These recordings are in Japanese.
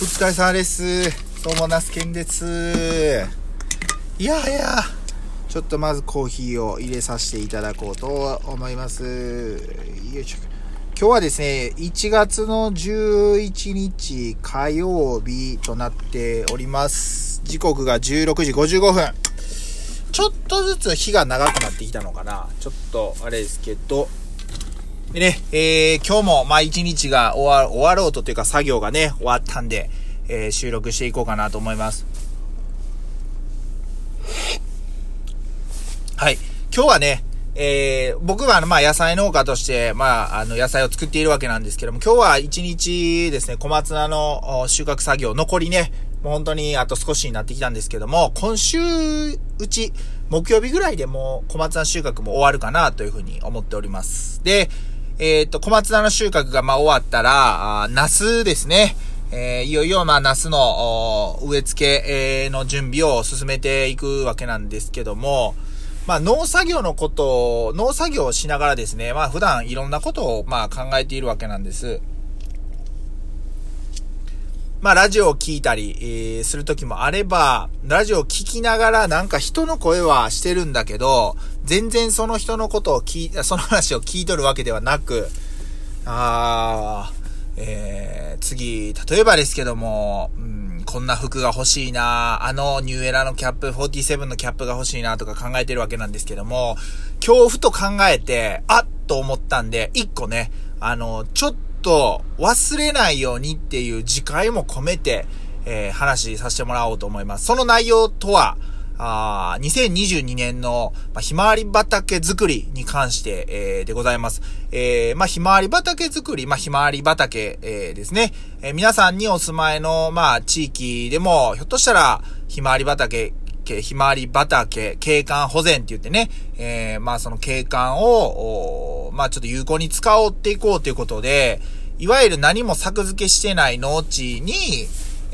お疲れ様です。どうも、ナスケンです。いやいや、ちょっとまずコーヒーを入れさせていただこうと思います。よいしょ。今日はですね、1月の11日火曜日となっております。時刻が16時55分。ちょっとずつ日が長くなってきたのかな。ちょっと、あれですけど。でね、えー、今日も、まあ、一日が終わ、終わろうとというか作業がね、終わったんで、えー、収録していこうかなと思います。はい。今日はね、えー、僕は、まあ、野菜農家として、まあ、あの、野菜を作っているわけなんですけども、今日は一日ですね、小松菜の収穫作業、残りね、もう本当にあと少しになってきたんですけども、今週うち、木曜日ぐらいでもう小松菜収穫も終わるかなというふうに思っております。で、えっ、と、小松菜の収穫がまあ終わったら、あナスですね。えーいよいよまあナスの植え付け、の準備を進めていくわけなんですけども、まあ農作業のことを、農作業をしながらですね、まあ普段いろんなことをまあ考えているわけなんです。まあ、ラジオを聞いたり、えーするときもあれば、ラジオを聞きながらなんか人の声はしてるんだけど、全然その人のことを聞い、その話を聞いとるわけではなく、あー、えー、次、例えばですけども、うん、こんな服が欲しいなあのニューエラのキャップ、47のキャップが欲しいなとか考えてるわけなんですけども、恐怖と考えて、あっと思ったんで、一個ね、あの、ちょっとと忘れないようにっていう次回も込めて、えー話させてもらおうと思います。その内容とは、あ2022年の、まあ、ひまわり畑作りに関して、えーでございます。えーまあ、ひまわり畑作り、まあ、ひまわり畑、えーですね。えー皆さんにお住まいの、まあ、地域でも、ひょっとしたら、ひまわり畑、ひまわり畑、景観保全って言ってね、えーまあその景観を、まあちょっと有効に使おうっていこうということで、いわゆる何も作付けしてない農地に、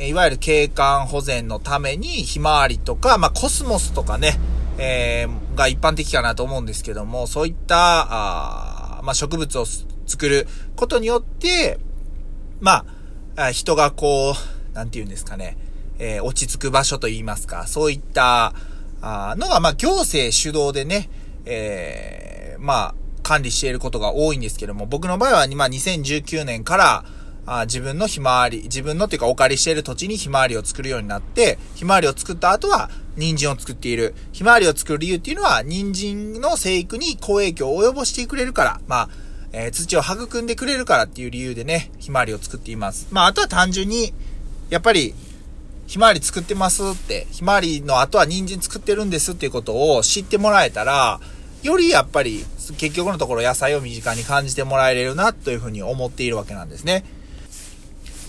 いわゆる景観保全のために、ひまわりとか、まあコスモスとかね、えーが一般的かなと思うんですけども、そういった、あまあ植物を作ることによって、まあ、人がこう、なんて言うんですかね、えー落ち着く場所といいますか、そういった、あのが、まあ、行政主導でね、えーまあ、管理していることが多いんですけども、僕の場合は、まあ、2019年から、あ自分のひまわり、自分のっていうかお借りしている土地にひまわりを作るようになって、ひまわりを作った後は、人参を作っている。ひまわりを作る理由っていうのは、人参の生育に好影響を及ぼしてくれるから、まあ、えー土を育んでくれるからっていう理由でね、ひまわりを作っています。まあ、あとは単純に、やっぱり、ひまわり作ってますって、ひまわりの後は人参作ってるんですっていうことを知ってもらえたら、よりやっぱり、結局のところ野菜を身近に感じてもらえれるなというふうに思っているわけなんですね。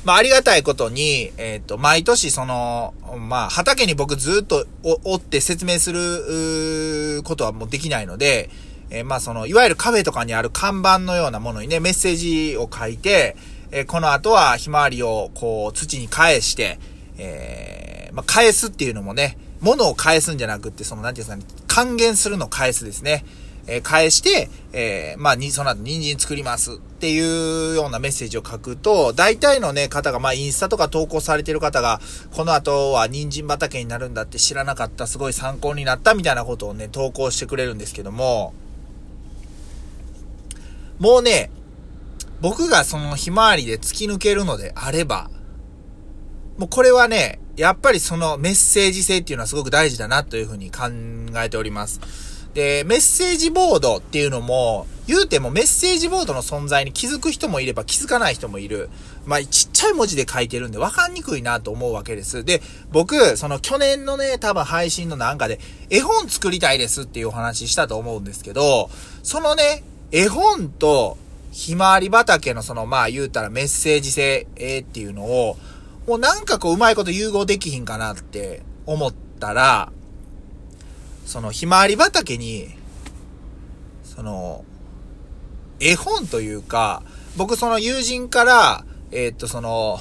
まあ、ありがたいことに、えっ、と、毎年その、まあ、畑に僕ずっとおって説明する、ことはもうできないので、えーまあ、その、いわゆるカフェとかにある看板のようなものにね、メッセージを書いて、えーこの後はひまわりをこう土に返して、えーまあ、返すっていうのもね、物を返すんじゃなくって、その、なんていうんですかね、還元するの返すですね。えー返して、えーまあ、に、その後、人参作りますっていうようなメッセージを書くと、大体のね、方が、まあ、インスタとか投稿されてる方が、この後は人参畑になるんだって知らなかった、すごい参考になったみたいなことをね、投稿してくれるんですけども、もうね、僕がそのひまわりで突き抜けるのであれば、もうこれはね、やっぱりそのメッセージ性っていうのはすごく大事だなというふうに考えております。で、メッセージボードっていうのも、言うてもメッセージボードの存在に気づく人もいれば気づかない人もいる。まあ、ちっちゃい文字で書いてるんで分かんにくいなと思うわけです。で、僕、その去年のね、多分配信のなんかで、絵本作りたいですっていうお話したと思うんですけど、そのね、絵本とひまわり畑のその、まあ言うたらメッセージ性えーっていうのを、もうなんかこううまいこと融合できひんかなって思ったら、そのひまわり畑に、その、絵本というか、僕その友人から、えーっとその、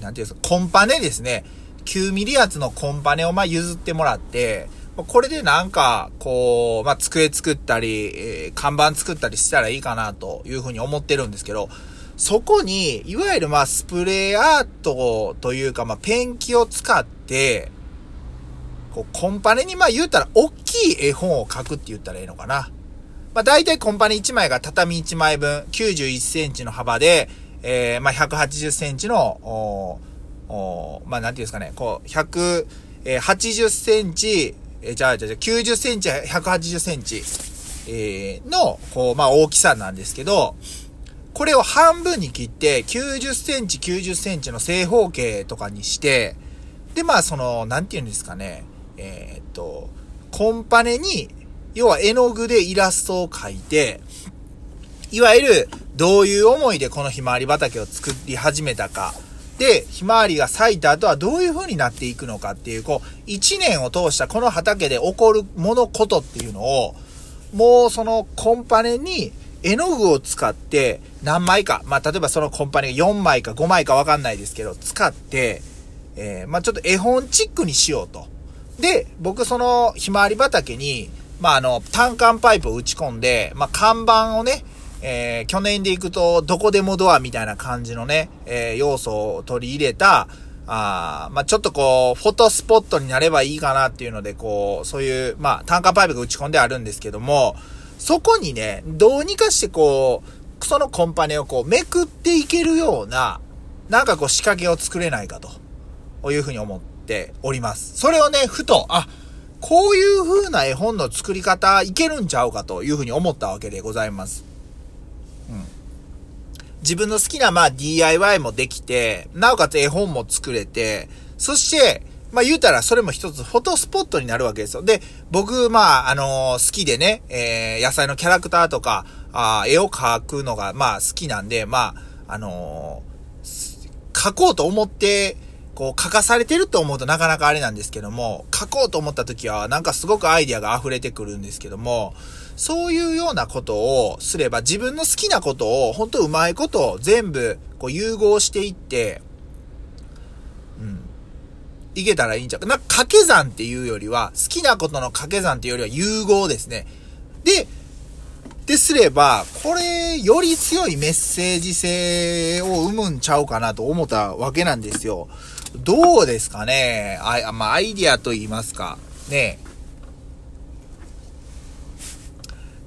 なんていうんですか、コンパネですね。9ミリ厚のコンパネをま譲ってもらって、これでなんか、こう、まあ、机作ったり、えー看板作ったりしたらいいかなというふうに思ってるんですけど、そこに、いわゆるまあスプレーアートというかまあペンキを使って、こうコンパネにまあ言うたら大きい絵本を描くって言ったらいいのかな。まあ大体コンパネ1枚が畳1枚分91センチの幅で、えー、まあ180センチの、おおまあなんていうんですかね、こう、180センチ、えー、じゃあ、じゃあ、90センチ、180センチ、えー、の、こう、まあ大きさなんですけど、これを半分に切って、90センチ、90センチの正方形とかにして、で、まあ、その、なんて言うんですかね、えー、っと、コンパネに、要は絵の具でイラストを描いて、いわゆる、どういう思いでこのひまわり畑を作り始めたか。で、ひまわりが咲いた後はどういう風になっていくのかっていう、こう、一年を通したこの畑で起こるものことっていうのを、もうそのコンパネに絵の具を使って何枚か、まあ、例えばそのコンパネが4枚か5枚かわかんないですけど、使って、えー、まあ、ちょっと絵本チックにしようと。で、僕そのひまわり畑に、まあ、あの、単管パイプを打ち込んで、まあ、看板をね、えー、去年で行くと、どこでもドアみたいな感じのね、えー、要素を取り入れた、あまあ、ちょっとこう、フォトスポットになればいいかなっていうので、こう、そういう、まあ、単管パイプが打ち込んであるんですけども、そこにね、どうにかしてこう、そのコンパネをこう、めくっていけるような、なんかこう、仕掛けを作れないかと、いうふうに思っております。それをね、ふと、あ、こういう風な絵本の作り方いけるんちゃうかというふうに思ったわけでございます。うん。自分の好きなまあ DIY もできて、なおかつ絵本も作れて、そして、まあ言うたらそれも一つフォトスポットになるわけですよ。で、僕、まあ、あのー、好きでね、えー、野菜のキャラクターとか、あ絵を描くのが、まあ好きなんで、まあ、あのー、描こうと思って、こう書かされてると思うとなかなかあれなんですけども、書こうと思った時はなんかすごくアイディアが溢れてくるんですけども、そういうようなことをすれば自分の好きなことを本当うまいことを全部こう融合していって、いけたらいいんちゃう？か。な、掛け算っていうよりは、好きなことの掛け算っていうよりは融合ですね。で、ですれば、これ、より強いメッセージ性を生むんちゃうかなと思ったわけなんですよ。どうですかね？あ、まあ、アイディアと言いますか。ね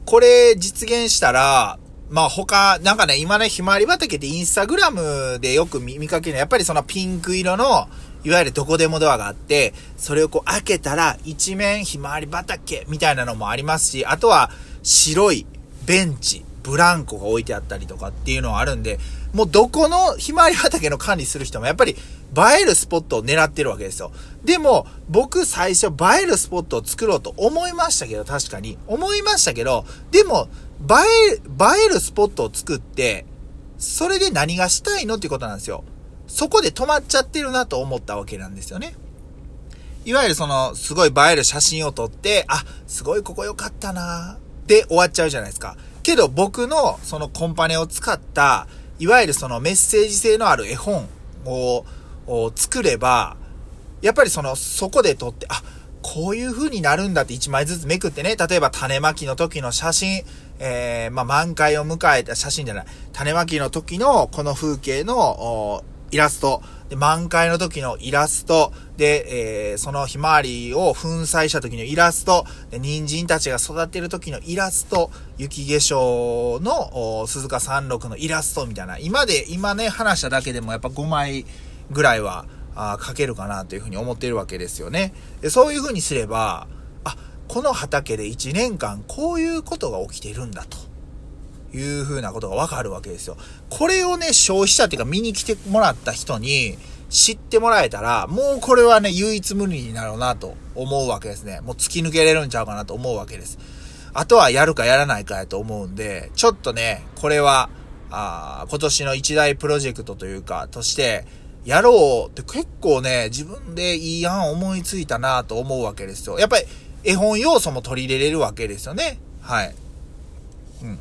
これ実現したら、まあ他、なんかね、今ね、ひまわり畑ってインスタグラムでよく見かけるのは、やっぱりそのピンク色の、いわゆるどこでもドアがあって、それをこう開けたら一面ひまわり畑みたいなのもありますし、あとは白いベンチ、ブランコが置いてあったりとかっていうのはあるんで、もうどこのひまわり畑の管理する人もやっぱり映えるスポットを狙ってるわけですよ。でも、僕最初映えるスポットを作ろうと思いましたけど、確かに。思いましたけど、でも、え、映えるスポットを作って、それで何がしたいのっていうことなんですよ。そこで止まっちゃってるなと思ったわけなんですよね。いわゆるその、すごい映える写真を撮って、あ、すごいここ良かったなで終わっちゃうじゃないですか。けど僕のそのコンパネを使った、いわゆるそのメッセージ性のある絵本をを作れば、やっぱりその、そこで撮って、あ、こういう風になるんだって1枚ずつめくってね、例えば種まきの時の写真、えー、まあ、満開を迎えた写真じゃない、種まきの時のこの風景のイラスト、で、満開の時のイラスト、で、えー、そのひまわりを粉砕した時のイラスト、で、人参たちが育てる時のイラスト、雪化粧の鈴鹿三六のイラストみたいな、今で、今ね、話しただけでもやっぱ5枚、ぐらいは、あ書けるかなというふうに思っているわけですよね。でそういうふうにすれば、あ、この畑で1年間こういうことが起きているんだと。いうふうなことがわかるわけですよ。これをね、消費者っていうか見に来てもらった人に知ってもらえたら、もうこれはね、唯一無二になるなと思うわけですね。もう突き抜けれるんちゃうかなと思うわけです。あとはやるかやらないかやと思うんで、ちょっとね、これは、あ今年の一大プロジェクトというか、として、やろうって結構ね、自分でいい案思いついたなと思うわけですよ。やっぱり絵本要素も取り入れれるわけですよね。はい。うん。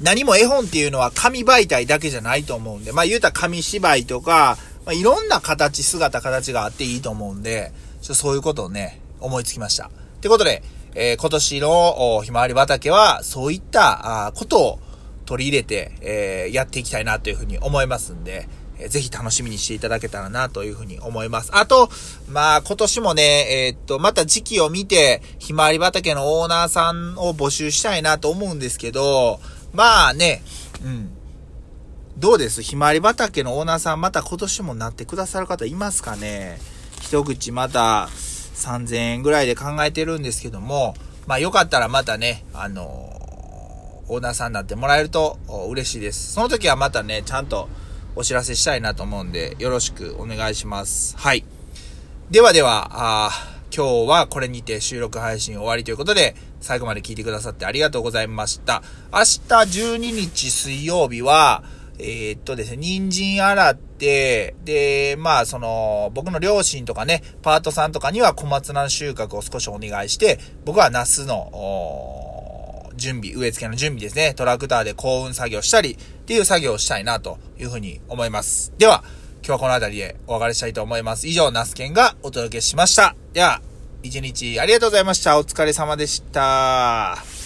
何も絵本っていうのは紙媒体だけじゃないと思うんで、まあ言うたら紙芝居とか、まあ、いろんな形、姿、形があっていいと思うんで、ちょそういうことをね、思いつきました。ってことで、えー、今年のひまわり畑はそういったあことを取り入れて、えー、やっていきたいなというふうに思いますんで、えー、ぜひ楽しみにしていただけたらなというふうに思います。あと、まあ今年もね、えー、っと、また時期を見て、ひまわり畑のオーナーさんを募集したいなと思うんですけど、まあね、うん。どうです？ひまわり畑のオーナーさん、また今年もなってくださる方いますかね？一口また3000円ぐらいで考えてるんですけども、まあよかったらまたね、あのオーナーさんになってもらえると嬉しいです。その時はまたね、ちゃんとお知らせしたいなと思うんで、よろしくお願いします。はい。ではでは、あ今日はこれにて収録配信終わりということで、最後まで聞いてくださってありがとうございました。明日12日水曜日は、えー、っとですね、人参洗って、で、まあ、その、僕の両親とかね、パートさんとかには小松菜の収穫を少しお願いして、僕はナスの、準備、植え付けの準備ですね、トラクターで幸運作業したり、っていう作業をしたいなというふうに思います。では、今日はこの辺りでお別れしたいと思います。以上、ナスケンがお届けしました。では、一日ありがとうございました。お疲れ様でした。